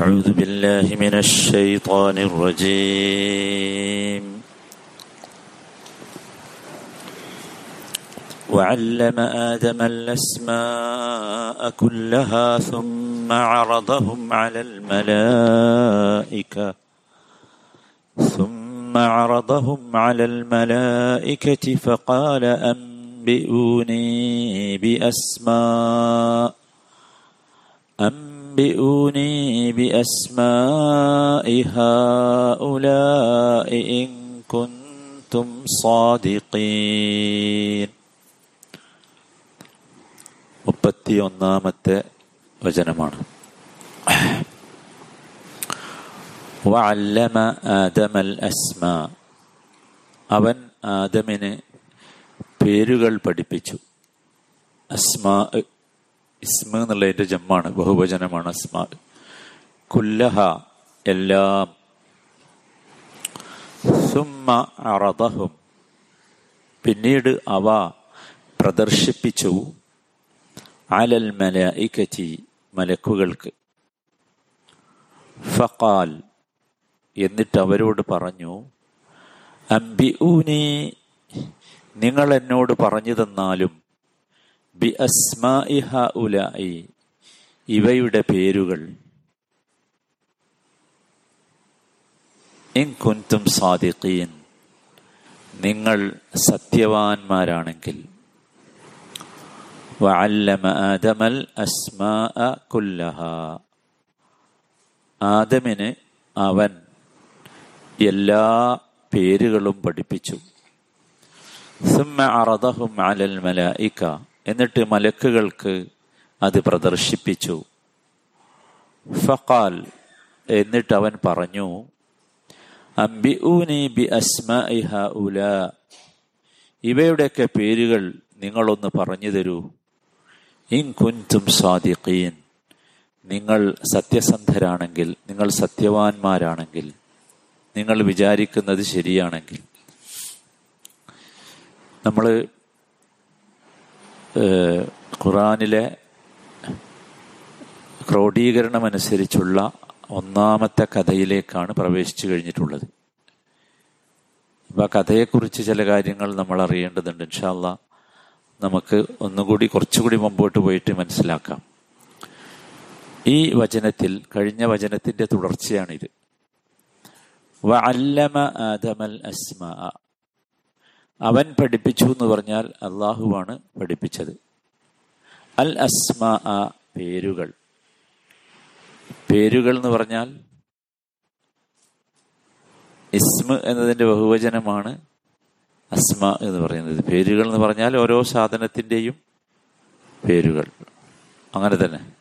أعوذ بالله من الشيطان الرجيم. وعلم آدم الأسماء كلها ثم عرضهم على الملائكة ثم عرضهم على الملائكة فقال أنبئوني بأسماء أنبئوني بأسماء هؤلاء إن كنتم صادقين മുപ്പത്തിയൊന്നാമത്തെ വചനമാണ് വഅല്ലമ ആദമൽ അസ്മ അവൻ ആദമിന് പേരുകൾ പഠിപ്പിച്ചു അസ്മാ ഇസ്മ എന്നുള്ളതിന്റെ ജമ്മാണ് ബഹുവചനമാണ് അസ്മാ കുല്ലഹ എല്ലാം. സുമ്മ അറതഹും പിന്നീട് അവ പ്രദർശിപ്പിച്ചു അലൽ മലഇകറ്റി മലക്കുകൾക്ക്. ഫഖാൽ എന്നിട്ട് അവരോട് പറഞ്ഞു അംബിഊനി നിങ്ങൾ എന്നോട് പറഞ്ഞു തന്നാലും ബി അസ്മാഇഹ ഉലായി ഇവയുടെ പേരുകൾ. ഇൻ കുന്തും സാദിഖീൻ. നിങ്ങൾ സത്യവാൻമാരാണെങ്കിൽ. വഅല്ലമ ആദമൽ അസ്മാഅ കുല്ലഹ. ആദമിന് അവൻ എല്ലാ പേരുകളും പഠിപ്പിച്ചു. സുമ്മ അറദഹും അലൽ മലായിക. എന്നിട്ട് മലക്കുകൾക്ക് അത് പ്രദർശിപ്പിച്ചു. ഫഖാൽ എന്നിട്ട് അവൻ പറഞ്ഞു ബി ഇവയുടെയൊക്കെ പേരുകൾ നിങ്ങളൊന്ന് പറഞ്ഞു തരൂ. ഇൻ കുൻതും സാദിഖീൻ നിങ്ങൾ സത്യസന്ധരാണെങ്കിൽ നിങ്ങൾ സത്യവാൻമാരാണെങ്കിൽ നിങ്ങൾ വിചാരിക്കുന്നത് ശരിയാണെങ്കിൽ. നമ്മൾ ഖുറാനിലെ ക്രോഡീകരണം അനുസരിച്ചുള്ള ഒന്നാമത്തെ കഥയിലേക്കാണ് പ്രവേശിച്ചു കഴിഞ്ഞിട്ടുള്ളത്. അപ്പം ആ കഥയെക്കുറിച്ച് ചില കാര്യങ്ങൾ നമ്മൾ അറിയേണ്ടതുണ്ട്. ഇൻഷാല്ല നമുക്ക് ഒന്നുകൂടി കുറച്ചുകൂടി മുമ്പോട്ട് പോയിട്ട് മനസ്സിലാക്കാം. ഈ വചനത്തിൽ കഴിഞ്ഞ വചനത്തിന്റെ തുടർച്ചയാണിത്. വഅല്ലമ അല്ലമ ആദമൽ അസ്മ. അവൻ പഠിപ്പിച്ചു എന്ന് പറഞ്ഞാൽ അള്ളാഹുവാണ് പഠിപ്പിച്ചത്. അൽ അസ്മ ആ പേരുകൾ. പേരുകൾ എന്ന് പറഞ്ഞാൽ ഇസ്മ എന്നതിന്റെ ബഹുവചനമാണ് അസ്മ എന്ന് പറയുന്നത്. പേരുകൾ എന്ന് പറഞ്ഞാൽ ഓരോ സാധനത്തിന്റെയും പേരുകൾ. അങ്ങനെ തന്നെ.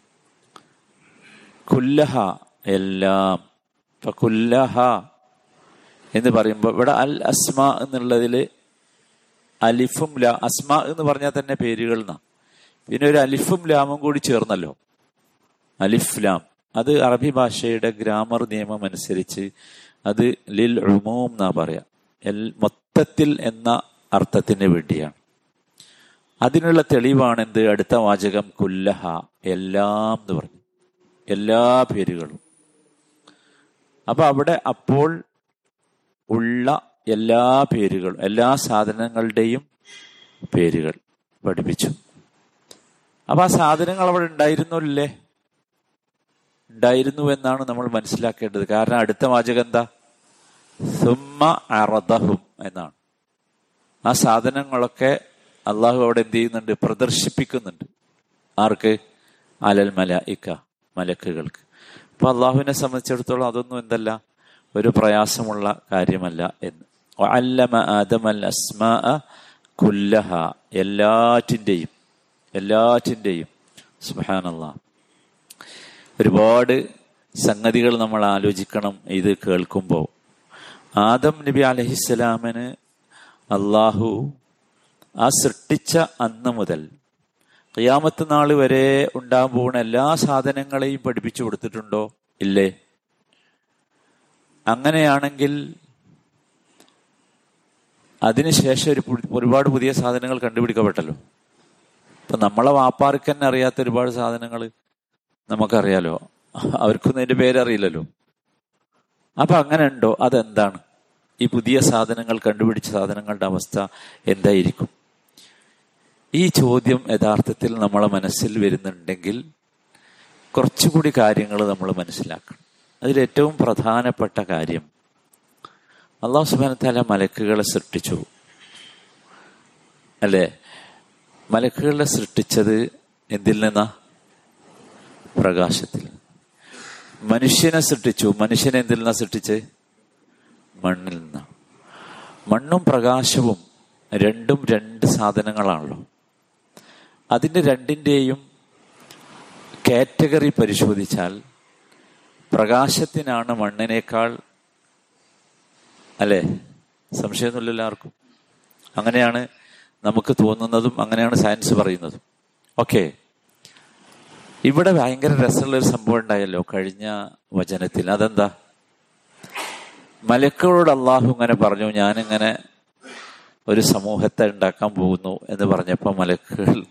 കുല്ലഹ എല്ലാം. ഇപ്പൊ കുല്ലഹ എന്ന് പറയുമ്പോൾ ഇവിടെ അൽ അസ്മ എന്നുള്ളതിൽ അലിഫും ലാ അസ്മ എന്ന് പറഞ്ഞാൽ തന്നെ പേരുകൾ എന്നാ പിന്നെ ഒരു അലിഫും ലാമും കൂടി ചേർന്നല്ലോ. അലിഫ് ലാം. അത് അറബി ഭാഷയുടെ ഗ്രാമർ നിയമം അനുസരിച്ച് അത് ലിൽ ഉമൂം എന്നാ പറയാ. എൽ മൊത്തത്തിൽ എന്ന അർത്ഥത്തിന് വേണ്ടിയാണ്. അതിനുള്ള തെളിവാണ് എന്ത്? അടുത്ത വാചകം കുല്ലഹ. എല്ലാം എന്ന് പറഞ്ഞു. എല്ലാ പേരുകളും. അപ്പൊ അവിടെ അപ്പോൾ ഉള്ള എല്ലാ പേരുകളും എല്ലാ സാധനങ്ങളുടെയും പേരുകൾ പഠിപ്പിച്ചു. അപ്പൊ ആ സാധനങ്ങൾ അവിടെ ഉണ്ടായിരുന്നില്ലേ? ഉണ്ടായിരുന്നു എന്നാണ് നമ്മൾ മനസ്സിലാക്കേണ്ടത്. കാരണം അടുത്ത വാചകം എന്താ? സുമ്മ അറദഹും എന്നാണ്. ആ സാധനങ്ങളൊക്കെ അള്ളാഹു അവിടെ എന്ത് ചെയ്യുന്നുണ്ട്? പ്രദർശിപ്പിക്കുന്നുണ്ട്. ആർക്ക്? അലൽ മല ഇക്ക മലക്കുകൾക്ക്. അപ്പൊ അള്ളാഹുവിനെ സംബന്ധിച്ചിടത്തോളം അതൊന്നും എന്തല്ല? ഒരു പ്രയാസമുള്ള കാര്യമല്ല എന്ന്. ആദമൽ അസ്മാ കുല്ലഹ. എല്ലാറ്റിന്റെയും എല്ലാറ്റിന്റെയും സുഹാനല്ല ഒരുപാട് സംഗതികൾ നമ്മൾ ആലോചിക്കണം ഇത് കേൾക്കുമ്പോൾ. ആദം നബി അലഹിസ്സലാമിന് അള്ളാഹു ആ സൃഷ്ടിച്ച അന്ന് മുതൽ ഖിയാമത്ത് നാൾ വരെ ഉണ്ടാകാൻ പോകുന്ന എല്ലാ സാധനങ്ങളെയും പഠിപ്പിച്ചു കൊടുത്തിട്ടുണ്ടോ? ഇല്ലേ? അങ്ങനെയാണെങ്കിൽ അതിനുശേഷം ഒരു ഒരുപാട് പുതിയ സാധനങ്ങൾ കണ്ടുപിടിക്കപ്പെട്ടല്ലോ. ഇപ്പൊ നമ്മളെ വാപ്പാർക്ക് തന്നെ അറിയാത്ത ഒരുപാട് സാധനങ്ങൾ നമുക്കറിയാലോ. അവർക്കൊന്നും അതിന്റെ പേരറിയില്ലല്ലോ. അപ്പൊ അങ്ങനെ ഉണ്ടോ അതെന്താണ്? ഈ പുതിയ സാധനങ്ങൾ കണ്ടുപിടിച്ച സാധനങ്ങളുടെ അവസ്ഥ എന്തായിരിക്കും? ഈ ചോദ്യം യഥാർത്ഥത്തിൽ നമ്മളെ മനസ്സിൽ വരുന്നുണ്ടെങ്കിൽ കുറച്ചുകൂടി കാര്യങ്ങൾ നമ്മൾ മനസ്സിലാക്കണം. അതിലേറ്റവും പ്രധാനപ്പെട്ട കാര്യം അള്ളാഹു സുബാനത്താല മലക്കുകളെ സൃഷ്ടിച്ചു. അല്ലേ? മലക്കുകളെ സൃഷ്ടിച്ചത് എന്തിൽ നിന്നാ? പ്രകാശത്തിൽ. മനുഷ്യനെ സൃഷ്ടിച്ചു. മനുഷ്യനെ എന്തിൽ നിന്നാ സൃഷ്ടിച്ച്? മണ്ണിൽ നിന്നാ. മണ്ണും പ്രകാശവും രണ്ടും രണ്ട് സാധനങ്ങളാണല്ലോ. അതിന്റെ രണ്ടിന്റെയും കാറ്റഗറി പരിശോധിച്ചാൽ പ്രകാശത്തിനാണ് മണ്ണിനേക്കാൾ അല്ലേ? സംശയമൊന്നുമില്ലല്ലോ ആർക്കും അങ്ങനെയാണ് നമുക്ക് തോന്നുന്നതും അങ്ങനെയാണ് സയൻസ് പറയുന്നതും. ഓക്കെ ഇവിടെ ഭയങ്കര രസമുള്ള ഒരു സംഭവം ഉണ്ടായല്ലോ കഴിഞ്ഞ വചനത്തിൽ. അതെന്താ? മലക്കുകളോട് അള്ളാഹു ഇങ്ങനെ പറഞ്ഞു ഞാനിങ്ങനെ ഒരു സമൂഹത്തെ ഉണ്ടാക്കാൻ പോകുന്നു എന്ന് പറഞ്ഞപ്പോ മലക്കുകൾ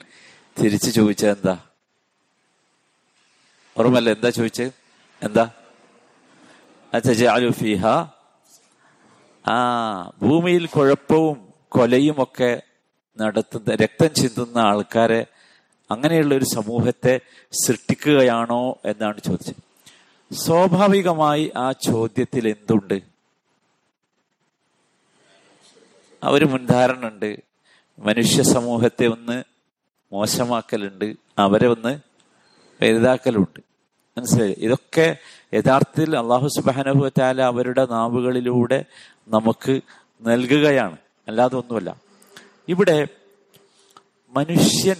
തിരിച്ചു ചോദിച്ച എന്താ? ഓർമ്മല്ല എന്താ ചോദിച്ചത്? എന്താ? ഫീഹ ആ ഭൂമിയിൽ കുഴപ്പവും കൊലയും ഒക്കെ നടത്തുന്ന രക്തം ചിന്തുന്ന ആൾക്കാരെ അങ്ങനെയുള്ള ഒരു സമൂഹത്തെ സൃഷ്ടിക്കുകയാണോ എന്നാണ് ചോദിച്ചത്. സ്വാഭാവികമായി ആ ചോദ്യത്തിൽ എന്തുണ്ട്? ഒരു മുൻധാരണ ഉണ്ട് മനുഷ്യ സമൂഹത്തെ ഒന്ന് മോശമാക്കലുണ്ട്. അവരെ ഒന്ന് വലുതാക്കലുണ്ട്. മനസ്സിലായി? ഇതൊക്കെ യഥാർത്ഥത്തിൽ അള്ളാഹു സുബാനുഭവത്താല അവരുടെ നാവുകളിലൂടെ നമുക്ക് നൽകുകയാണ്. അല്ലാതെ ഒന്നുമല്ല. ഇവിടെ മനുഷ്യൻ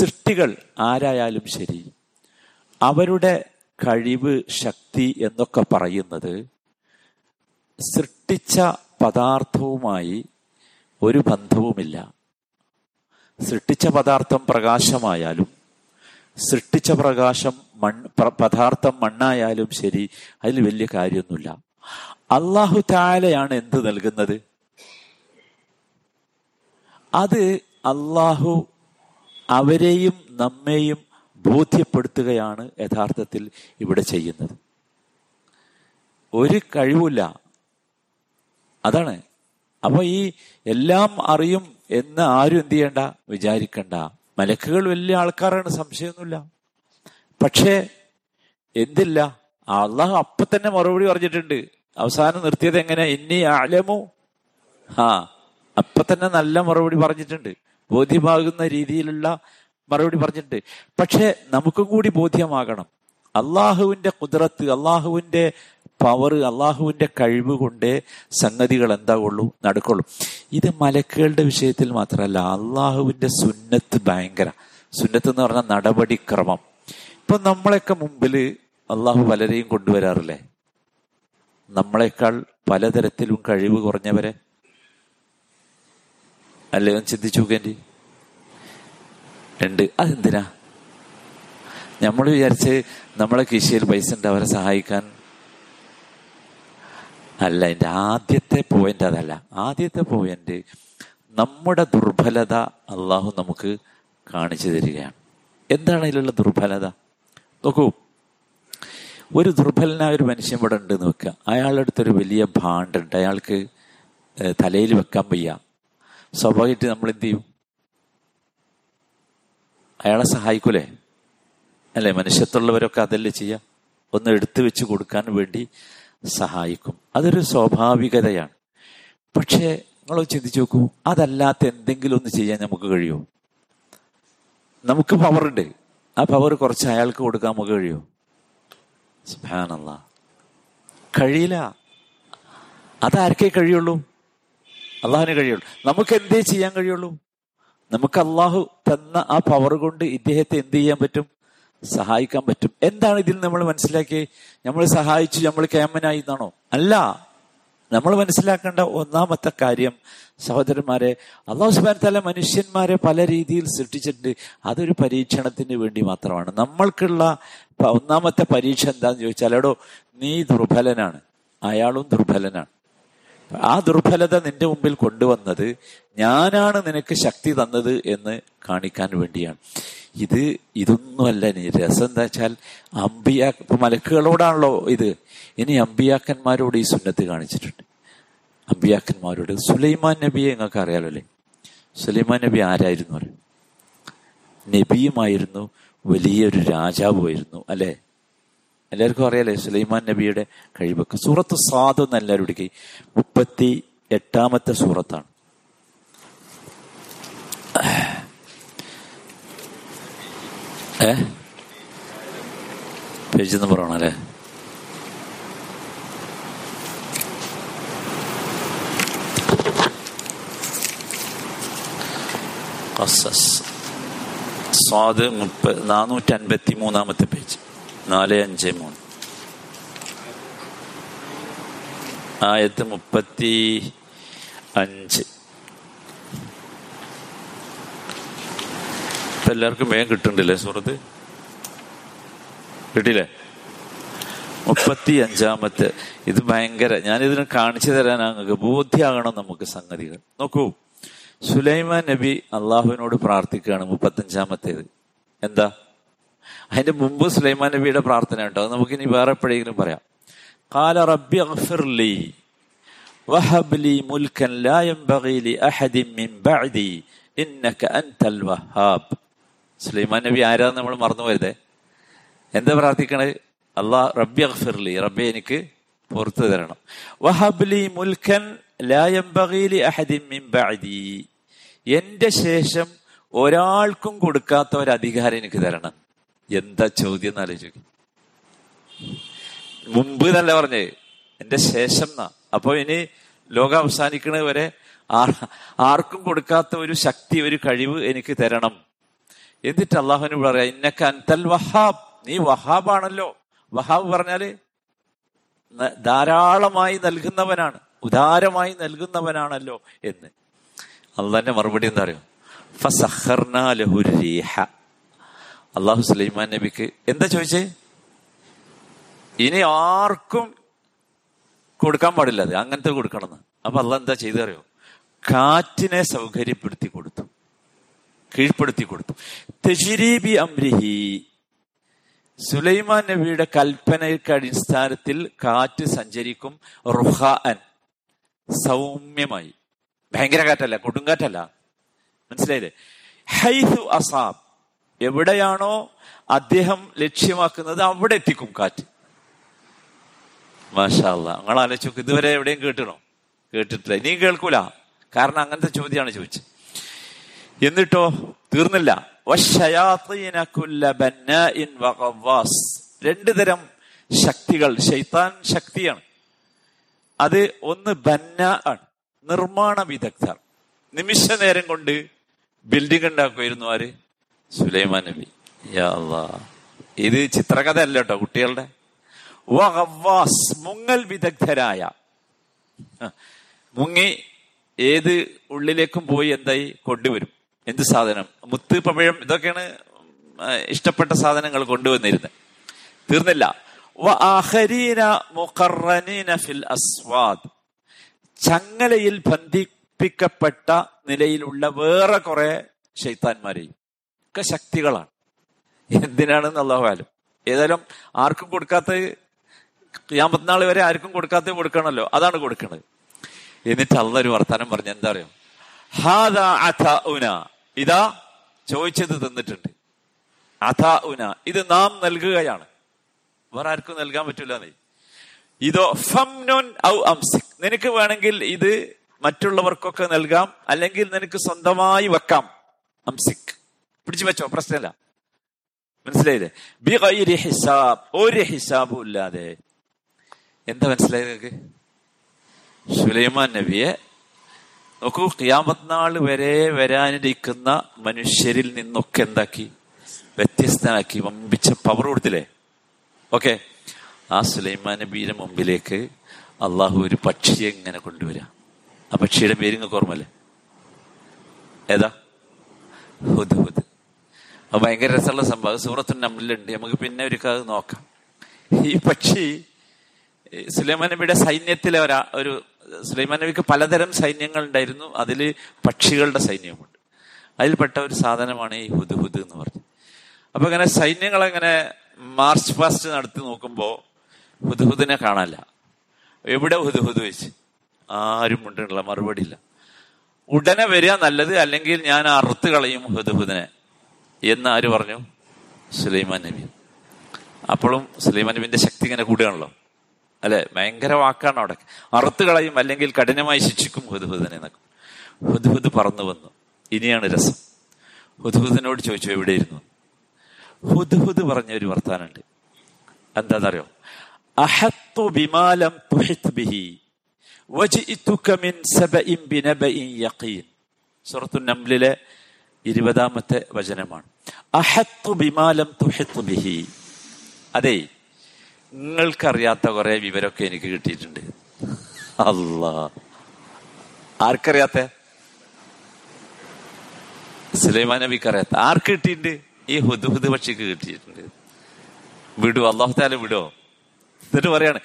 സൃഷ്ടികൾ ആരായാലും ശരി അവരുടെ കഴിവ് ശക്തി എന്നൊക്കെ പറയുന്നത് സൃഷ്ടിച്ച പദാർത്ഥവുമായി ഒരു ബന്ധവുമില്ല. സൃഷ്ടിച്ച പദാർത്ഥം പ്രകാശമായാലും സൃഷ്ടിച്ച പ്രകാശം മൺ പദാർത്ഥം മണ്ണായാലും ശരി അതിൽ വലിയ കാര്യമൊന്നുമില്ല. അള്ളാഹു താലയാണ് എന്ത് നൽകുന്നത്? അത് അള്ളാഹു അവരെയും നമ്മെയും ബോധ്യപ്പെടുത്തുകയാണ് യഥാർത്ഥത്തിൽ ഇവിടെ ചെയ്യുന്നത്. ഒരു കഴിവില്ല അതാണ്. അപ്പൊ ഈ എല്ലാം അറിയും എന്ന് ആരും എന്ത് ചെയ്യണ്ട? വിചാരിക്കണ്ട. മലക്കുകൾ വലിയ ആൾക്കാരാണ് സംശയമൊന്നുമില്ല. പക്ഷേ എന്തില്ല? അള്ളാഹു അപ്പൊ തന്നെ മറുപടി പറഞ്ഞിട്ടുണ്ട്. അവസാനം നിർത്തിയത് എങ്ങനെ? ഇനി ആലമോ ആ അപ്പൊ തന്നെ നല്ല മറുപടി പറഞ്ഞിട്ടുണ്ട്. ബോധ്യമാകുന്ന രീതിയിലുള്ള മറുപടി പറഞ്ഞിട്ടുണ്ട്. പക്ഷെ നമുക്കും കൂടി ബോധ്യമാകണം. അള്ളാഹുവിന്റെ കുതിരത്ത് അള്ളാഹുവിന്റെ പവർ അള്ളാഹുവിന്റെ കഴിവ് കൊണ്ട് സംഗതികൾ എന്താകുള്ളൂ നടക്കുള്ളൂ. ഇത് മലക്കുകളുടെ വിഷയത്തിൽ മാത്രമല്ല അള്ളാഹുവിന്റെ സുന്നത്ത് ഭയങ്കര. സുന്നത്ത് എന്ന് പറഞ്ഞ നടപടിക്രമം. ഇപ്പൊ നമ്മളെയൊക്കെ മുമ്പിൽ അള്ളാഹു പലരെയും കൊണ്ടുവരാറില്ലേ? നമ്മളെക്കാൾ പലതരത്തിലും കഴിവ് കുറഞ്ഞവരെ? അല്ലേ? ഒന്ന് ചിന്തിച്ചു നോക്കേണ്ടി ഉണ്ട് അതെന്തിനാ? നമ്മൾ വിചാരിച്ച് നമ്മളെ കൃഷിയിൽ പൈസ ഉണ്ട് അവരെ സഹായിക്കാൻ അല്ല എന്റെ ആദ്യത്തെ പോയിന്റ് അതല്ല. ആദ്യത്തെ പോയിന്റ് നമ്മുടെ ദുർബലത അള്ളാഹു നമുക്ക് കാണിച്ചു തരികയാണ്. എന്താണ് അതിലുള്ള ദുർബലത? നോക്കൂ. ഒരു ദുർബലനായ ഒരു മനുഷ്യൻ ഇവിടെ ഉണ്ട് നോക്കുക അയാളുടെ അടുത്തൊരു വലിയ ഭാണ്ടുണ്ട് അയാൾക്ക് തലയിൽ വെക്കാൻ വയ്യ. സ്വാഭാവികമായിട്ട് നമ്മൾ എന്ത് ചെയ്യും? അയാളെ സഹായിക്കൂലേ? അല്ലെ? മനുഷ്യത്തുള്ളവരൊക്കെ അതല്ലേ ചെയ്യാം ഒന്ന് എടുത്തു വെച്ച് കൊടുക്കാൻ വേണ്ടി സഹായിക്കും. അതൊരു സ്വാഭാവികതയാണ്. പക്ഷേ നിങ്ങൾ ചിന്തിച്ചു നോക്കൂ. അതല്ലാത്ത എന്തെങ്കിലും ഒന്ന് ചെയ്യാൻ നമുക്ക് കഴിയുമോ നമുക്ക് പവറുണ്ട് ആ പവർ കുറച്ച് അയാൾക്ക് കൊടുക്കാൻ നമുക്ക് കഴിയുമോ സുഭാനല്ല കഴിയില്ല. അതാർക്കേ കഴിയുള്ളൂ? അള്ളാഹിനെ കഴിയുള്ളൂ. നമുക്ക് എന്തേ ചെയ്യാൻ കഴിയുള്ളൂ? നമുക്ക് അള്ളാഹു തന്ന ആ പവർ കൊണ്ട് ഇദ്ദേഹത്തെ എന്ത് ചെയ്യാൻ പറ്റും? സഹായിക്കാൻ പറ്റും. എന്താണ് ഇതിൽ നമ്മൾ മനസ്സിലാക്കി? നമ്മൾ സഹായിച്ചു നമ്മൾ കേമനായി എന്നാണോ? അല്ല. നമ്മൾ മനസ്സിലാക്കേണ്ട ഒന്നാമത്തെ കാര്യം സഹോദരന്മാരെ അള്ളാഹു സുബാൻ തല മനുഷ്യന്മാരെ പല രീതിയിൽ സൃഷ്ടിച്ചിട്ടുണ്ട്. അതൊരു പരീക്ഷണത്തിന് വേണ്ടി മാത്രമാണ്. നമ്മൾക്കുള്ള ഒന്നാമത്തെ പരീക്ഷ എന്താന്ന് ചോദിച്ചാൽ എടോ നീ ദുർബലനാണ്. അയാളും ദുർബലനാണ്. ആ ദുർബലത നിന്റെ മുമ്പിൽ കൊണ്ടുവന്നത് ഞാനാണ് നിനക്ക് ശക്തി തന്നത് എന്ന് കാണിക്കാൻ വേണ്ടിയാണ്. ഇത് ഇതൊന്നുമല്ല ഇനി. രസം എന്താ വെച്ചാൽ അമ്പിയാ മലക്കുകളോടാണല്ലോ ഇത്. ഇനി അമ്പിയാക്കന്മാരോട് ഈ സുന്നത്ത് കാണിച്ചിട്ടുണ്ട്. അമ്പിയാക്കന്മാരോട് സുലൈമാൻ നബിയെ നിങ്ങൾക്ക് അറിയാലോ അല്ലേ? സുലൈമാൻ നബി ആരായിരുന്നു അല്ലേ നബിയുമായിരുന്നു വലിയൊരു രാജാവുമായിരുന്നു അല്ലെ? എല്ലാവർക്കും അറിയാലേ സുലൈമാൻ നബിയുടെ കഴിവൊക്കെ. സൂറത്ത് സാദ് എന്ന് എല്ലാവരും മുപ്പത്തി എട്ടാമത്തെ സൂറത്താണ്. ഏ? പേജ് നമ്പർ ആണല്ലേ സ്വാദ് മുപ്പ നാനൂറ്റി അൻപത്തി മൂന്നാമത്തെ പേജ്. നാല് അഞ്ച് മൂന്ന്. ആയത്ത് മുപ്പത്തി അഞ്ച്. ഇപ്പൊ എല്ലാവർക്കും വേഗം കിട്ടുന്നില്ലേ സുഹൃത്ത്? കിട്ടിയില്ലേ? മുപ്പത്തി അഞ്ചാമത്തെ ഇത് ഭയങ്കര ഞാനിതിനെ കാണിച്ചു തരാൻ അങ്ങ് ബോധ്യാകണം നമുക്ക് സംഗതികൾ. നോക്കൂ. സുലൈമാൻ നബി അള്ളാഹുവിനോട് പ്രാർത്ഥിക്കുകയാണ് മുപ്പത്തഞ്ചാമത്തേത് എന്താ? അതിന്റെ മുമ്പ് സുലൈമാൻ നബിയുടെ പ്രാർത്ഥന ഉണ്ടോ. നമുക്ക് ഇനി വേറെ എപ്പോഴെങ്കിലും പറയാം. കാല റബ്ബി അഫിർലി വഹബ്ലി മുൽക്കൻ ലായം ബഗീലി അഹദിൻ മിൻ ബഅദി ഇന്നക അൻതൽ വഹാബ്. സുലൈമാൻ നബി ആരാന്ന് നമ്മൾ മറന്നു പോയതേ എന്താ പ്രാർത്ഥിക്കണത് അള്ളാഹ് റബ്ബി അഖ്ഫിർലി റബ്ബി എനിക്ക് പുറത്തു തരണം. വഹബ്ലി മുൽഖൻ എന്റെ ശേഷം ഒരാൾക്കും കൊടുക്കാത്ത ഒരു അധികാരം എനിക്ക് തരണം. എന്താ ചോദ്യം എന്ന് ആലോചിക്കും. മുമ്പ് എന്നല്ല പറഞ്ഞേ എന്റെ ശേഷം എന്നാ. അപ്പൊ ഇനി ലോകം അവസാനിക്കുന്നത് വരെ ആർക്കും കൊടുക്കാത്ത ഒരു ശക്തി ഒരു കഴിവ് എനിക്ക് തരണം. എന്നിട്ട് അള്ളാഹുവിന് പറയാ ഇന്നക്ക അൻതൽ വഹാബ്. നീ വഹാബാണല്ലോ. വഹാബ് പറഞ്ഞാൽ ധാരാളമായി നൽകുന്നവനാണ് ഉദാരമായി നൽകുന്നവനാണല്ലോ എന്ന്. അള്ളാന്റെ മറുപടി എന്താ അറിയോ അള്ളാഹു സുലൈമാൻ നബിക്ക് എന്താ ചോദിച്ചേ? ഇനി ആർക്കും കൊടുക്കാൻ പാടില്ല അത്. അങ്ങനത്തെ കൊടുക്കണം അപ്പൊ അള്ളാഹ് എന്താ ചെയ്തറിയോ കാറ്റിനെ സൗകര്യപ്പെടുത്തി കൊടുത്തു. കീഴ്പ്പെടുത്തി കൊടുത്തു. തെജിരീബി അംരിഹി. സുലൈമാൻ നബിയുടെ കൽപ്പനയ്ക്ക് അടിസ്ഥാനത്തിൽ കാറ്റ് സഞ്ചരിക്കും റുഹാൻ സൗമ്യമായി. ഭയങ്കര കാറ്റല്ല കൊടുങ്കാറ്റല്ല മനസ്സിലായില്ലേ? ഹൈസു അസാബ്. എവിടെയാണോ അദ്ദേഹം ലക്ഷ്യമാക്കുന്നത് അവിടെ എത്തിക്കും കാറ്റ്. മാഷാല്ല നിങ്ങൾ ആലോചിച്ചു ഇതുവരെ എവിടെയും കേട്ടണോ കേട്ടിട്ടില്ല. ഇനിയും കേൾക്കൂല. കാരണം അങ്ങനത്തെ ചോദ്യമാണ് ചോദിച്ചത്. എന്നിട്ടോ തീർന്നില്ല. രണ്ടു തരം ശക്തികൾ. ഷെയ്ത്താൻ ശക്തിയാണ്. അത് ഒന്ന് ബന്ന ആണ്. നിർമ്മാണ വിദഗ്ധർ. നിമിഷ നേരം കൊണ്ട് ബിൽഡിംഗ് ഉണ്ടാക്കുമായിരുന്നു ആര്? സുലൈമാൻ നബി. ഇത് ചിത്രകഥ അല്ല കേട്ടോ കുട്ടികളുടെ. മുങ്ങൽ വിദഗ്ധരായ. മുങ്ങി ഏത് ഉള്ളിലേക്കും പോയി എന്തായി? കൊണ്ടുവരും. എന്ത് സാധനം? മുത്ത് പഴം ഇതൊക്കെയാണ് ഇഷ്ടപ്പെട്ട സാധനങ്ങൾ കൊണ്ടുവന്നിരുന്നത്. തീർന്നില്ല. ചങ്ങലയിൽ ബന്ധിപ്പിക്കപ്പെട്ട നിലയിലുള്ള വേറെ കുറെ ഷെയ്ത്താന്മാരെയും ഒക്കെ ശക്തികളാണ്. എന്തിനാണെന്ന് അള്ളാഹുവാലും ഏതായാലും ആർക്കും കൊടുക്കാത്ത യാമ്പത്തിനാൾ വരെ ആർക്കും കൊടുക്കാത്ത കൊടുക്കണമല്ലോ. അതാണ് കൊടുക്കുന്നത് എന്നിട്ട് അള്ളൊരു വർത്താനം പറഞ്ഞു എന്താ അറിയോ? ഇതാ ചോദിച്ചത് തന്നിട്ടുണ്ട്. അതാ ഉന ഇത് നാം നൽകുകയാണ്. വേറെ ആർക്കും നൽകാൻ പറ്റില്ല നീ. ഇതോ ഫംനോൻ ഔ അംസിക്. നിനക്ക് വേണമെങ്കിൽ ഇത് മറ്റുള്ളവർക്കൊക്കെ നൽകാം അല്ലെങ്കിൽ നിനക്ക് സ്വന്തമായി വെക്കാം. അംസിക്. പിടിച്ചു വെച്ചോ പ്രശ്നമില്ല. മനസ്സിലായില്ലേ? ബി ഹിസാബ് ഒരു ഹിസാബും ഇല്ലാതെ. എന്താ മനസ്സിലായത് നിങ്ങൾക്ക് സുലൈമാൻ നബിയെ നോക്കൂ ക്യാമത്നാൾ നാൾ വരെ വരാനിരിക്കുന്ന മനുഷ്യരിൽ നിന്നൊക്കെ എന്താക്കി? വ്യത്യസ്തനാക്കി വമ്പിച്ച പവർ കൊടുത്തില്ലേ? ഓക്കെ ആ സുലൈമാൻ നബീന്റെ മുമ്പിലേക്ക് അള്ളാഹു ഒരു പക്ഷിയെ ഇങ്ങനെ കൊണ്ടുവരാ. ആ പക്ഷിയുടെ പേര് നിങ്ങൾക്ക് ഓർമ്മല്ലേ ഏതാ? ഹുദ് ഹുദ്. അപ്പൊ ഭയങ്കര രസമുള്ള സംഭവം. സൂറത്തു നമ്മളിലുണ്ട് നമുക്ക് പിന്നെ ഒരു കഥ നോക്കാം. ഈ പക്ഷി സുലൈമാൻ നബിയുടെ സൈന്യത്തിലെ ഒരാ ഒരു സുലൈമാൻ നബിക്ക് പലതരം സൈന്യങ്ങൾ ഉണ്ടായിരുന്നു. അതിൽ പക്ഷികളുടെ സൈന്യമുണ്ട്. അതിൽപ്പെട്ട ഒരു സാധനമാണ് ഈ ഹുദ് ഹുദ് എന്ന് പറഞ്ഞത് അപ്പൊ ഇങ്ങനെ സൈന്യങ്ങളെങ്ങനെ മാർച്ച് പാസ്റ്റ് നടത്തി നോക്കുമ്പോ ഹുദ്ഹുദിനെ കാണാനില്ല. എവിടെ ഹുദ്ഹുദ് വെച്ച്? ആരും ഉണ്ടുള്ള മറുപടി ഇല്ല. ഉടനെ വരിക നല്ലത് അല്ലെങ്കിൽ ഞാൻ അറുത്ത് കളയും ഹുദ്ഹുദിനെ എന്ന് ആര് പറഞ്ഞു? സുലൈമാൻ നബി. അപ്പോഴും സുലൈമാൻ നബിന്റെ ശക്തി ഇങ്ങനെ കൂടുകയാണല്ലോ അല്ലെ? ഭയങ്കര വാക്കാണ് അവിടെ. അറുത്തു കളയും അല്ലെങ്കിൽ കഠിനമായി ശിക്ഷിക്കും. ഹുദ്ഹുദിനെ എന്നൊക്കെ. ഹുദ്ഹുദ് പറന്നു വന്നു. ഇനിയാണ് രസം. ഹുദ്ഹുദിനോട് ചോദിച്ചു എവിടെയിരുന്നു ഹുദ്ഹുദ് പറഞ്ഞ ഒരു വർത്താനുണ്ട് എന്താണെന്നറിയോ അഹത്തു ബിമാലം തുഹിത് ബിഹി വജിഇതുക സബഇൻ ബിനബഇൻ യഖീൻ. സൂറത്തു നംലിലെ ഇരുപതാമത്തെ വചനമാണ്. അഹത്തു ബിമാലം തുഹിത് ബിഹി. അതെ നിങ്ങൾക്കറിയാത്ത കുറെ വിവരമൊക്കെ എനിക്ക് കിട്ടിയിട്ടുണ്ട്. അല്ല. ആർക്കറിയാത്ത? സുലൈമാൻ നബിക്ക് അറിയാത്ത ആർക്ക് കിട്ടിയിട്ടുണ്ട്? ഈ ഹുദ് പക്ഷിക്ക് കിട്ടിയിട്ടുണ്ട്. വിടൂ അള്ളാഹുത്താല വിടോ. എന്നിട്ട് പറയാണ്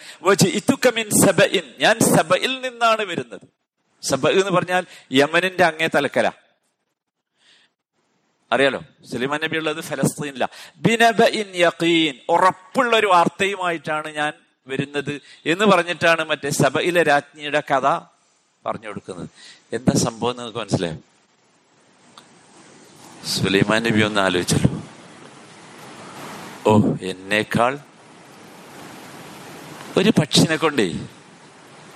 ഞാൻ സബയിൽ നിന്നാണ് വരുന്നത്. സബ എന്ന് പറഞ്ഞാൽ യമനിന്റെ അങ്ങേ തലക്കല. അറിയാലോ? സുലൈമാൻ നബി ഉള്ളത് ഫലസ്തീനില്ല ബിനബഇൻ യഖീൻ. ഉറപ്പുള്ള ഒരു വാർത്തയുമായിട്ടാണ് ഞാൻ വരുന്നത് എന്ന് പറഞ്ഞിട്ടാണ് മറ്റേ സബയിലെ രാജ്ഞിയുടെ കഥ പറഞ്ഞു കൊടുക്കുന്നത്. എന്താ സംഭവം എന്ന് നിങ്ങൾക്ക് മനസ്സിലായോ? സുലൈമാൻ നബി ഒന്ന് ആലോചിച്ചല്ലോ. ഓ എന്നേക്കാൾ ഒരു പക്ഷിനെ കൊണ്ടേ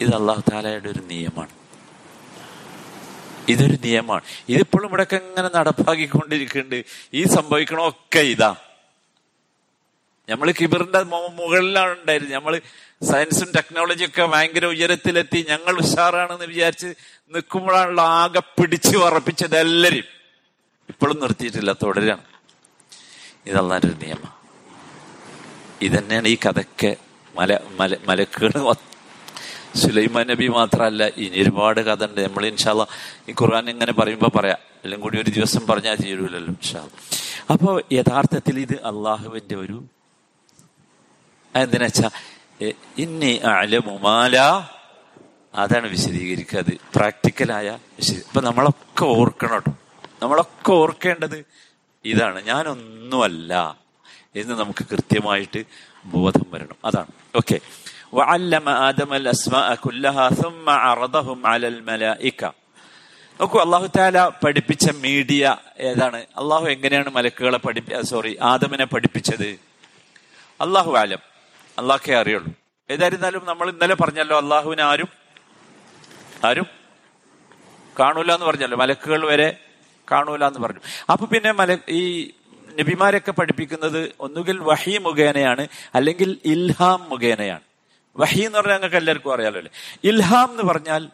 ഇത് അള്ളാഹു താലയുടെ ഒരു നിയമമാണ്. ഇതൊരു നിയമമാണ്. ഇതിപ്പോഴും ഇവിടെയൊക്കെ ഇങ്ങനെ നടപ്പാക്കിക്കൊണ്ടിരിക്കുന്നുണ്ട്. ഈ സംഭവിക്കണമൊക്കെ ഇതാ. നമ്മൾ കിബറിന്റെ മുകളിലാണ് ഉണ്ടായിരുന്നത്. നമ്മൾ സയൻസും ടെക്നോളജിയും ഒക്കെ ഭയങ്കര ഉയരത്തിലെത്തി. ഞങ്ങൾ ഉഷാറാണെന്ന് വിചാരിച്ച് നിൽക്കുമ്പോഴാണല്ലോ ആകെ പിടിച്ചു ഉറപ്പിച്ചത് എല്ലാരും ഇപ്പോഴും നിർത്തിയിട്ടില്ല തുടരാണ്. ഇതല്ലാന്റെ ഒരു നിയമം. ഇതന്നെയാണ് ഈ കഥയ്ക്ക് മല മല മലക്കുകൾ സുലൈമാൻ നബി മാത്രമല്ല ഇനി ഒരുപാട് കഥ ഉണ്ട് നമ്മൾ ഇൻഷാല്ല ഈ ഖുർആൻ ഇങ്ങനെ പറയുമ്പോൾ പറയാം. എല്ലാം കൂടി ഒരു ദിവസം പറഞ്ഞാൽ ചെയ്യൂലല്ലോ ഇൻഷാല്ല അപ്പോൾ യഥാർത്ഥത്തിൽ ഇത് അള്ളാഹുവിന്റെ ഒരു എന്തിനാ വെച്ചാ ഇന്നി അലമുമാല അതാണ് വിശദീകരിക്കുക അത് പ്രാക്ടിക്കലായ വിശദീ ഇപ്പൊ നമ്മളൊക്കെ ഓർക്കണം കേട്ടോ. നമ്മളൊക്കെ ഓർക്കേണ്ടത് ഇതാണ്. ഞാനൊന്നുമല്ല എന്ന് നമുക്ക് കൃത്യമായിട്ട് ബോധം വരണം. അതാണ്. ഓക്കെ. وعلم آدم الأسماء كلها ثم عرضهم على അലൽ നോക്കൂ അള്ളാഹു താല പഠിപ്പിച്ച മീഡിയ ഏതാണ്? അള്ളാഹു എങ്ങനെയാണ് മലക്കുകളെ പഠിപ്പി സോറി ആദമിനെ പഠിപ്പിച്ചത്? അള്ളാഹു ആലം. അള്ളാഹെ അറിയുള്ളൂ. ഏതായിരുന്നാലും നമ്മൾ ഇന്നലെ പറഞ്ഞല്ലോ അള്ളാഹുവിനെ ആരും ആരും കാണൂല എന്ന് പറഞ്ഞല്ലോ. മലക്കുകൾ വരെ കാണൂല എന്ന് പറഞ്ഞു. അപ്പൊ പിന്നെ മല ഈ നബിമാരൊക്കെ പഠിപ്പിക്കുന്നത് ഒന്നുകിൽ വഹി മുഖേനയാണ് അല്ലെങ്കിൽ ഇൽഹാം മുഖേനയാണ്. വഹി എന്ന് പറഞ്ഞാൽ ഞങ്ങൾക്ക് എല്ലാവർക്കും അറിയാലോ അല്ലേ? ഇൽഹാം എന്ന് പറഞ്ഞാൽ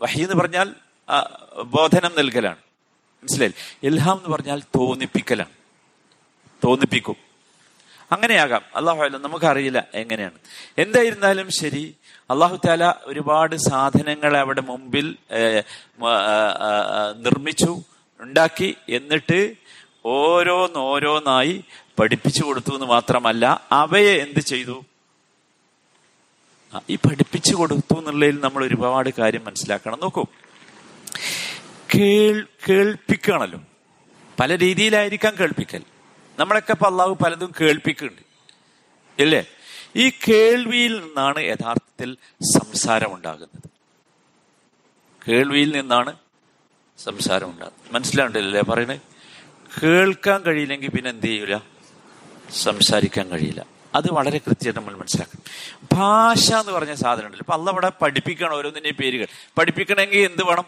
വഹി എന്ന് പറഞ്ഞാൽ ബോധനം നൽകലാണ്. മനസ്സിലായി ഇൽഹാം എന്ന് പറഞ്ഞാൽ തോന്നിപ്പിക്കലാണ്. തോന്നിപ്പിക്കും. അങ്ങനെയാകാം. അള്ളാഹു അല്ല നമുക്കറിയില്ല എങ്ങനെയാണ്. എന്തായിരുന്നാലും ശരി അള്ളാഹു താല ഒരുപാട് സാധനങ്ങളെ അവിടെ മുമ്പിൽ നിർമ്മിച്ചു ഉണ്ടാക്കി എന്നിട്ട് ഓരോന്നോരോന്നായി പഠിപ്പിച്ചു കൊടുത്തു എന്ന് മാത്രമല്ല അവയെ എന്ത് ചെയ്തു? ഈ പഠിപ്പിച്ചു കൊടുത്തു എന്നുള്ളതിൽ നമ്മൾ ഒരുപാട് കാര്യം മനസ്സിലാക്കണം. നോക്കൂ. കേൾ കേൾപ്പിക്കണല്ലോ. പല രീതിയിലായിരിക്കാം കേൾപ്പിക്കൽ. നമ്മളൊക്കെ ഇപ്പൊ അള്ളാഹു പലതും കേൾപ്പിക്കുന്നുണ്ട്. ഇല്ലേ? ഈ കേൾവിയിൽ നിന്നാണ് യഥാർത്ഥത്തിൽ സംസാരം ഉണ്ടാകുന്നത്. കേൾവിയിൽ നിന്നാണ് സംസാരം ഉണ്ടാകുന്നത്. മനസ്സിലാണ്ടല്ലേ പറയണേ കേൾക്കാൻ കഴിയില്ലെങ്കിൽ പിന്നെ എന്ത് ചെയ്യൂല? സംസാരിക്കാൻ കഴിയില്ല. അത് വളരെ കൃത്യമായിട്ട് നമ്മൾ മനസ്സിലാക്കണം. ഭാഷ എന്ന് പറഞ്ഞ സാധനം ഉണ്ടല്ലോ അപ്പൊ അല്ല പഠിപ്പിക്കണം ഓരോന്നിന്റെയും പേരുകൾ. പഠിപ്പിക്കണമെങ്കിൽ എന്ത് വേണം?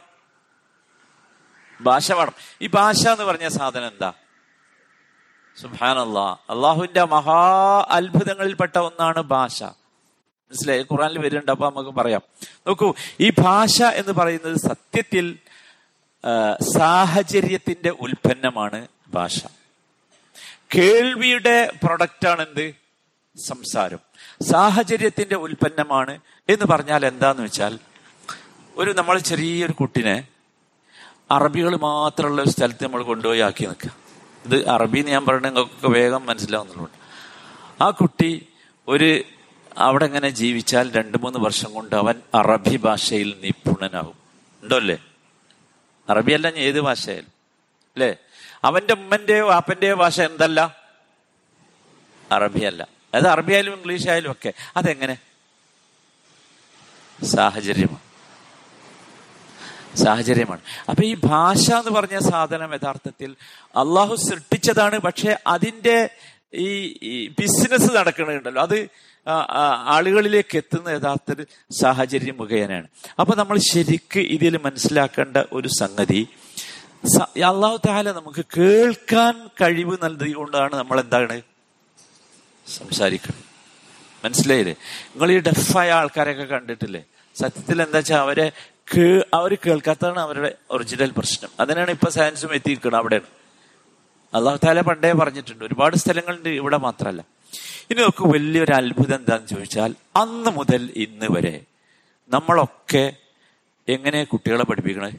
ഭാഷ വേണം. ഈ ഭാഷ എന്ന് പറഞ്ഞ സാധനം എന്താ? സുഹാനല്ലാ അള്ളാഹുവിന്റെ മഹാ അത്ഭുതങ്ങളിൽപ്പെട്ട ഒന്നാണ് ഭാഷ. മനസ്സിലായി? ഖുറാനിൽ വരുന്നുണ്ട് അപ്പൊ നമുക്ക് പറയാം. നോക്കൂ ഈ ഭാഷ എന്ന് പറയുന്നത് സത്യത്തിൽ സാഹചര്യത്തിന്റെ ഉൽപ്പന്നമാണ് ഭാഷ. കേൾവിയുടെ ആണ് എന്ത് സംസാരം. സാഹചര്യത്തിന്റെ ഉൽപ്പന്നമാണ് എന്ന് പറഞ്ഞാൽ എന്താന്ന് വെച്ചാൽ ഒരു നമ്മൾ ചെറിയൊരു കുട്ടിനെ അറബികൾ മാത്രമുള്ള ഒരു സ്ഥലത്ത് നമ്മൾ കൊണ്ടുപോയി ആക്കി നിൽക്കുക ഇത് അറബി എന്ന് ഞാൻ പറഞ്ഞ നിങ്ങൾക്ക് വേഗം മനസ്സിലാവുന്നുണ്ട്. ആ കുട്ടി ഒരു അവിടെ ഇങ്ങനെ ജീവിച്ചാൽ രണ്ട് മൂന്ന് വർഷം കൊണ്ട് അവൻ അറബി ഭാഷയിൽ നിപുണനാകും. ഉണ്ടോ അല്ലേ അറബി അല്ല ഏത് ഭാഷയായാലും. അല്ലേ? അവന്റെ ഉമ്മന്റെയോ ആപ്പന്റെയോ ഭാഷ എന്തല്ല? അറബിയല്ല അത് അറബി ആയാലും ഇംഗ്ലീഷ് ആയാലും ഒക്കെ. അതെങ്ങനെ? സാഹചര്യമാണ്. സാഹചര്യമാണ്. അപ്പൊ ഈ ഭാഷ എന്ന് പറഞ്ഞ സാധനം യഥാർത്ഥത്തിൽ അള്ളാഹു സൃഷ്ടിച്ചതാണ് പക്ഷെ അതിന്റെ ഈ ബിസിനസ് നടക്കണുണ്ടല്ലോ അത് ആളുകളിലേക്ക് എത്തുന്ന യഥാർത്ഥത്തിൽ സാഹചര്യം മുഖേനയാണ്. അപ്പൊ നമ്മൾ ശരിക്ക് ഇതിൽ മനസ്സിലാക്കേണ്ട ഒരു സംഗതി അള്ളാഹു താല നമുക്ക് കേൾക്കാൻ കഴിവ് നൽകിക്കൊണ്ടാണ് നമ്മൾ എന്താണ് സംസാരിക്കണം മനസ്സിലായില്ലേ? നിങ്ങൾ ഈ ഡെഫായ ആൾക്കാരെയൊക്കെ കണ്ടിട്ടില്ലേ? സത്യത്തിൽ എന്താ വെച്ചാൽ അവരെ കേ അവർ കേൾക്കാത്തതാണ് അവരുടെ ഒറിജിനൽ പ്രശ്നം. അതിനാണ് ഇപ്പൊ സയൻസും എത്തിയിരിക്കുന്നത് അവിടെയാണ്. അള്ളാഹു താല പണ്ടേ പറഞ്ഞിട്ടുണ്ട് ഒരുപാട് സ്ഥലങ്ങളുണ്ട് ഇവിടെ മാത്രമല്ല ഇനി നമുക്ക് വലിയൊരു അത്ഭുതം എന്താന്ന് ചോദിച്ചാൽ അന്ന് മുതൽ ഇന്ന് വരെ നമ്മളൊക്കെ എങ്ങനെ കുട്ടികളെ പഠിപ്പിക്കണേ?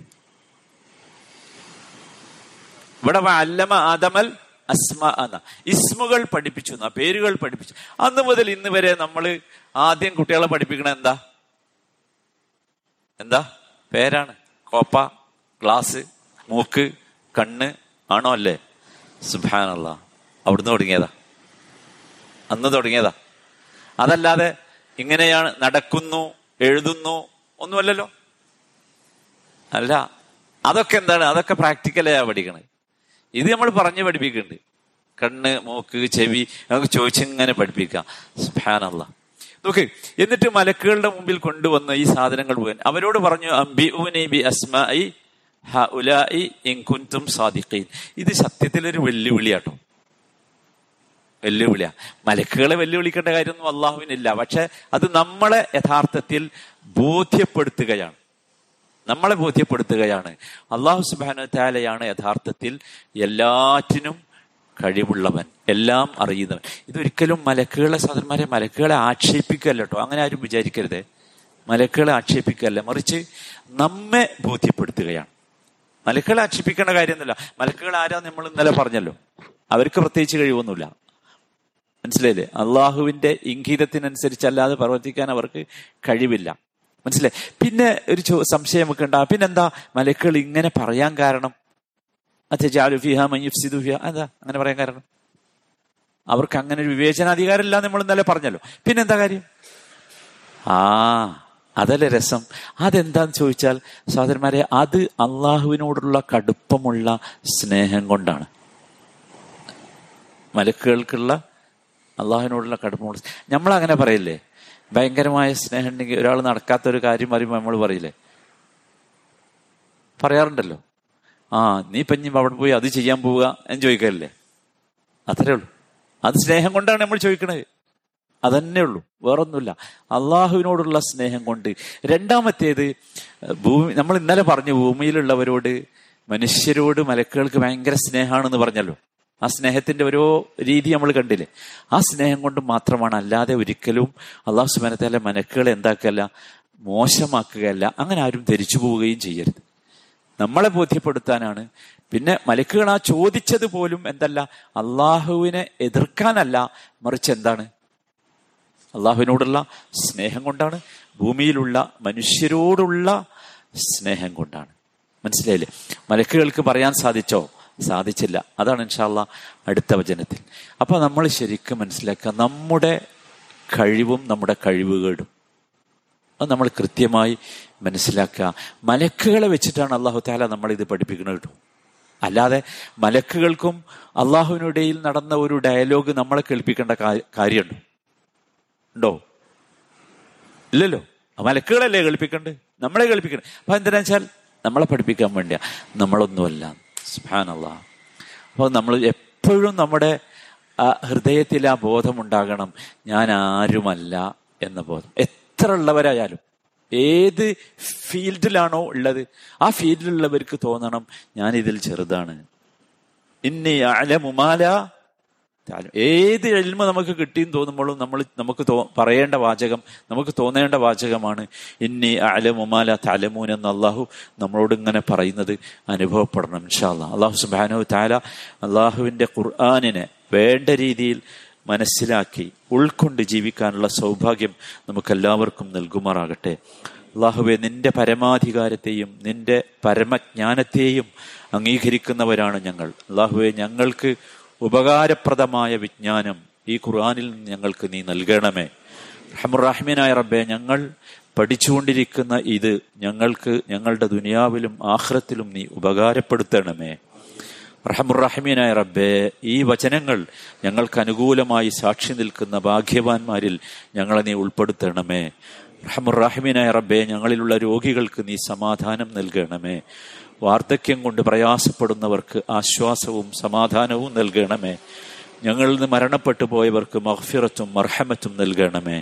ഇവിടെ അല്ലമ ആദമൽ അസ്മ എന്ന. ഇസ്മുകൾ പഠിപ്പിച്ചു എന്ന പേരുകൾ പഠിപ്പിച്ചു. അന്ന് മുതൽ ഇന്ന് വരെ നമ്മൾ ആദ്യം കുട്ടികളെ പഠിപ്പിക്കണ എന്താ? എന്താ? പേരാണ്. കോപ്പ ഗ്ലാസ് മൂക്ക് കണ്ണ് ആണോ അല്ലേ? സുഭാനല്ല അവിടുന്ന് തുടങ്ങിയതാ. അന്ന് തുടങ്ങിയതാ. അതല്ലാതെ ഇങ്ങനെയാണ് നടക്കുന്നു എഴുതുന്നു ഒന്നുമല്ലല്ലോ. അല്ല അതൊക്കെ എന്താണ്? അതൊക്കെ പ്രാക്ടിക്കലായാ പഠിക്കണത് ഇത് നമ്മൾ പറഞ്ഞു പഠിപ്പിക്കുന്നുണ്ട്. കണ്ണ് മൂക്ക് ചെവി നമുക്ക് ചോദിച്ചിങ്ങനെ പഠിപ്പിക്കാം. സുഭാനല്ല നോക്ക് എന്നിട്ട് മലക്കുകളുടെ മുമ്പിൽ കൊണ്ടുവന്ന ഈ സാധനങ്ങൾ പോകാൻ അവരോട് പറഞ്ഞു അംബി ബി അസ്മായി ഇൻകുന്തും സാദിഖീൻ. ഇത് സത്യത്തിലൊരു വെല്ലുവിളിയാട്ടോ. വെല്ലുവിളിയാ. മലക്കുകളെ വെല്ലുവിളിക്കേണ്ട കാര്യമൊന്നും അള്ളാഹുവിനില്ല പക്ഷെ അത് നമ്മളെ യഥാർത്ഥത്തിൽ ബോധ്യപ്പെടുത്തുകയാണ്. നമ്മളെ ബോധ്യപ്പെടുത്തുകയാണ്. അള്ളാഹു സുബാനു താലയാണ് യഥാർത്ഥത്തിൽ എല്ലാറ്റിനും കഴിവുള്ളവൻ എല്ലാം അറിയുന്നവൻ. ഇതൊരിക്കലും മലക്കുകളെ സഹോദരന്മാരെ മലക്കുകളെ ആക്ഷേപിക്കല്ല കേട്ടോ. അങ്ങനെ ആരും വിചാരിക്കരുത്. മലക്കുകളെ ആക്ഷേപിക്കല്ല മറിച്ച് നമ്മെ ബോധ്യപ്പെടുത്തുകയാണ്. മലക്കുകളെ ആക്ഷേപിക്കേണ്ട കാര്യമൊന്നുമില്ല. മലക്കുകൾ ആരാ നമ്മൾ ഇന്നലെ പറഞ്ഞല്ലോ? അവർക്ക് പ്രത്യേകിച്ച് കഴിവൊന്നുമില്ല. മനസ്സിലായില്ലേ? അള്ളാഹുവിന്റെ ഇംഗീതത്തിനനുസരിച്ചല്ലാതെ പ്രവർത്തിക്കാൻ അവർക്ക് കഴിവില്ല. മനസ്സിലായി? പിന്നെ ഒരു സംശയം നമുക്ക് ഉണ്ടാകും പിന്നെന്താ? മലക്കുകൾ ഇങ്ങനെ പറയാൻ കാരണം. അതെജാലുഫിഹ മയ്യുഫ്സിദുഫിഹ എന്താ അങ്ങനെ പറയാൻ കാരണം. അവർക്ക് അങ്ങനെ ഒരു വിവേചനാധികാരം ഇല്ല നമ്മൾ ഇന്നലെ പറഞ്ഞല്ലോ. പിന്നെന്താ കാര്യം? ആ അതല്ലേ രസം. അതെന്താന്ന് ചോദിച്ചാൽ സഹോദരന്മാരെ അത് അള്ളാഹുവിനോടുള്ള കടുപ്പമുള്ള സ്നേഹം കൊണ്ടാണ്. മലക്കുകൾക്കുള്ള അള്ളാഹുവിനോടുള്ള കടുപ്പമുള്ള നമ്മൾ അങ്ങനെ പറയില്ലേ? ഭയങ്കരമായ സ്നേഹം ഉണ്ടെങ്കിൽ ഒരാൾ നടക്കാത്ത ഒരു കാര്യം പറയുമ്പോൾ നമ്മൾ പറയില്ലേ? പറയാറുണ്ടല്ലോ. ആ നീ പഞ്ഞും അവിടെ പോയി അത് ചെയ്യാൻ പോവുക എന്ന് ചോദിക്കല്ലേ അത്രേ ഉള്ളൂ. അത് സ്നേഹം കൊണ്ടാണ് നമ്മൾ ചോദിക്കുന്നത് അതന്നെ ഉള്ളൂ. വേറൊന്നുമില്ല. അള്ളാഹുവിനോടുള്ള സ്നേഹം കൊണ്ട്. രണ്ടാമത്തേത് ഭൂമി നമ്മൾ ഇന്നലെ പറഞ്ഞു ഭൂമിയിലുള്ളവരോട് മനുഷ്യരോട് മലക്കുകൾക്ക് ഭയങ്കര സ്നേഹമാണെന്ന് പറഞ്ഞല്ലോ. ആ സ്നേഹത്തിന്റെ ഓരോ രീതി നമ്മൾ കണ്ടില്ലേ? ആ സ്നേഹം കൊണ്ട് മാത്രമാണ് അല്ലാതെ ഒരിക്കലും അള്ളാഹു സുബാനത്താലെ മനക്കുകളെ എന്താക്കല്ല മോശമാക്കുകയല്ല അങ്ങനെ ആരും ധരിച്ചു പോവുകയും ചെയ്യരുത്. നമ്മളെ ബോധ്യപ്പെടുത്താനാണ്. പിന്നെ മലക്കുകൾ ആ ചോദിച്ചത് പോലും എന്തല്ല അള്ളാഹുവിനെ എതിർക്കാനല്ല മറിച്ച് എന്താണ്? അള്ളാഹുവിനോടുള്ള സ്നേഹം കൊണ്ടാണ് ഭൂമിയിലുള്ള മനുഷ്യരോടുള്ള സ്നേഹം കൊണ്ടാണ്. മനസ്സിലായില്ലേ? മലക്കുകൾക്ക് പറയാൻ സാധിച്ചോ? സാധിച്ചില്ല. അതാണ് ഇൻഷാല്ല അടുത്ത വചനത്തിൽ. അപ്പൊ നമ്മൾ ശരിക്കും മനസ്സിലാക്കുക നമ്മുടെ കഴിവും നമ്മുടെ കഴിവുകേടും. അത് നമ്മൾ കൃത്യമായി മനസ്സിലാക്കുക. മലക്കുകളെ വെച്ചിട്ടാണ് അള്ളാഹു താല ഇത് പഠിപ്പിക്കുന്നത് കേട്ടോ. അല്ലാതെ മലക്കുകൾക്കും അള്ളാഹുവിനിടയിൽ നടന്ന ഒരു ഡയലോഗ് നമ്മളെ കേൾപ്പിക്കേണ്ട കാര്യമുണ്ട്? ഉണ്ടോ? ഇല്ലല്ലോ. മലക്കുകളല്ലേ കേൾപ്പിക്കണ്ട്? നമ്മളെ കേൾപ്പിക്കണ്ടേ അപ്പൊ എന്തിനാ വെച്ചാൽ നമ്മളെ പഠിപ്പിക്കാൻ വേണ്ടിയാ. നമ്മളൊന്നുമല്ല. സുഹാനല്ല അപ്പോൾ നമ്മൾ എപ്പോഴും നമ്മുടെ ഹൃദയത്തിൽ ആ ബോധം ഉണ്ടാകണം ഞാൻ ആരുമല്ല എന്ന ബോധം. എത്ര ഉള്ളവരായാലും ഏത് ഫീൽഡിലാണോ ഉള്ളത് ആ ഫീൽഡിലുള്ളവർക്ക് തോന്നണം ഞാൻ ഇതിൽ ചെറുതാണ്. ഇന്നി അലമുമാല ഏത് എൽമ നമുക്ക് കിട്ടിയെന്ന് തോന്നുമ്പോഴും നമ്മൾ നമുക്ക് പറയേണ്ട വാചകം നമുക്ക് തോന്നേണ്ട വാചകമാണ്. ഇന്നി അലമുമാല തലമൂൻ എന്ന് അള്ളാഹു നമ്മളോട് ഇങ്ങനെ പറയുന്നത് അനുഭവപ്പെടണം ഇൻഷാ ഇൻഷാല്ല അള്ളാഹു സുബാനു താല അള്ളാഹുവിന്റെ ഖുർആാനിനെ വേണ്ട രീതിയിൽ മനസ്സിലാക്കി ഉൾക്കൊണ്ട് ജീവിക്കാനുള്ള സൗഭാഗ്യം നമുക്കെല്ലാവർക്കും നൽകുമാറാകട്ടെ. അള്ളാഹുവെ നിന്റെ പരമാധികാരത്തെയും നിന്റെ പരമജ്ഞാനത്തെയും അംഗീകരിക്കുന്നവരാണ് ഞങ്ങൾ. അള്ളാഹുവെ ഞങ്ങൾക്ക് ഉപകാരപ്രദമായ വിജ്ഞാനം ഈ ഖുർആാനിൽ നിന്ന് ഞങ്ങൾക്ക് നീ നൽകണമേ. റഹമുറാഹിമീനായ റബ്ബെ ഞങ്ങൾ പഠിച്ചുകൊണ്ടിരിക്കുന്ന ഇത് ഞങ്ങൾക്ക് ഞങ്ങളുടെ ദുനിയാവിലും ആഹ്റത്തിലും നീ ഉപകാരപ്പെടുത്തണമേ. റഹമുറാഹിമീനായ റബ്ബെ ഈ വചനങ്ങൾ ഞങ്ങൾക്ക് അനുകൂലമായി സാക്ഷി നിൽക്കുന്ന ഭാഗ്യവാന്മാരിൽ ഞങ്ങളെ നീ ഉൾപ്പെടുത്തണമേ. റഹമുറാഹിമീനായ റബ്ബെ ഞങ്ങളിലുള്ള രോഗികൾക്ക് നീ സമാധാനം നൽകണമേ. വാർദ്ധക്യം കൊണ്ട് പ്രയാസപ്പെടുന്നവർക്ക് ആശ്വാസവും സമാധാനവും നൽകണമേ ഞങ്ങളിൽ നിന്ന് മരണപ്പെട്ടു പോയവർക്ക് മഹ്ഫിറത്തും മർഹമത്തും നൽകണമേ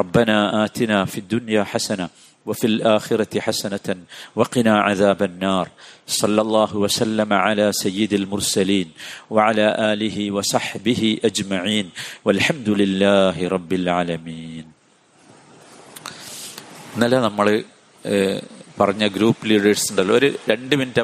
റബ്ബന ആതിന ഫിദ്ദുന്യ ഹസന وفي الآخرة حسنة وقنا عذاب النار صلى الله وسلم على سيد المرسلين وعلى آله وصحبه أجمعين والحمد لله رب العالمين ഇന്നലെ നമ്മൾ പറഞ്ഞ ഗ്രൂപ്പ് ലീഡേഴ്സ് ഉണ്ടല്ലോ. ഒരു രണ്ട് മിനിറ്റ്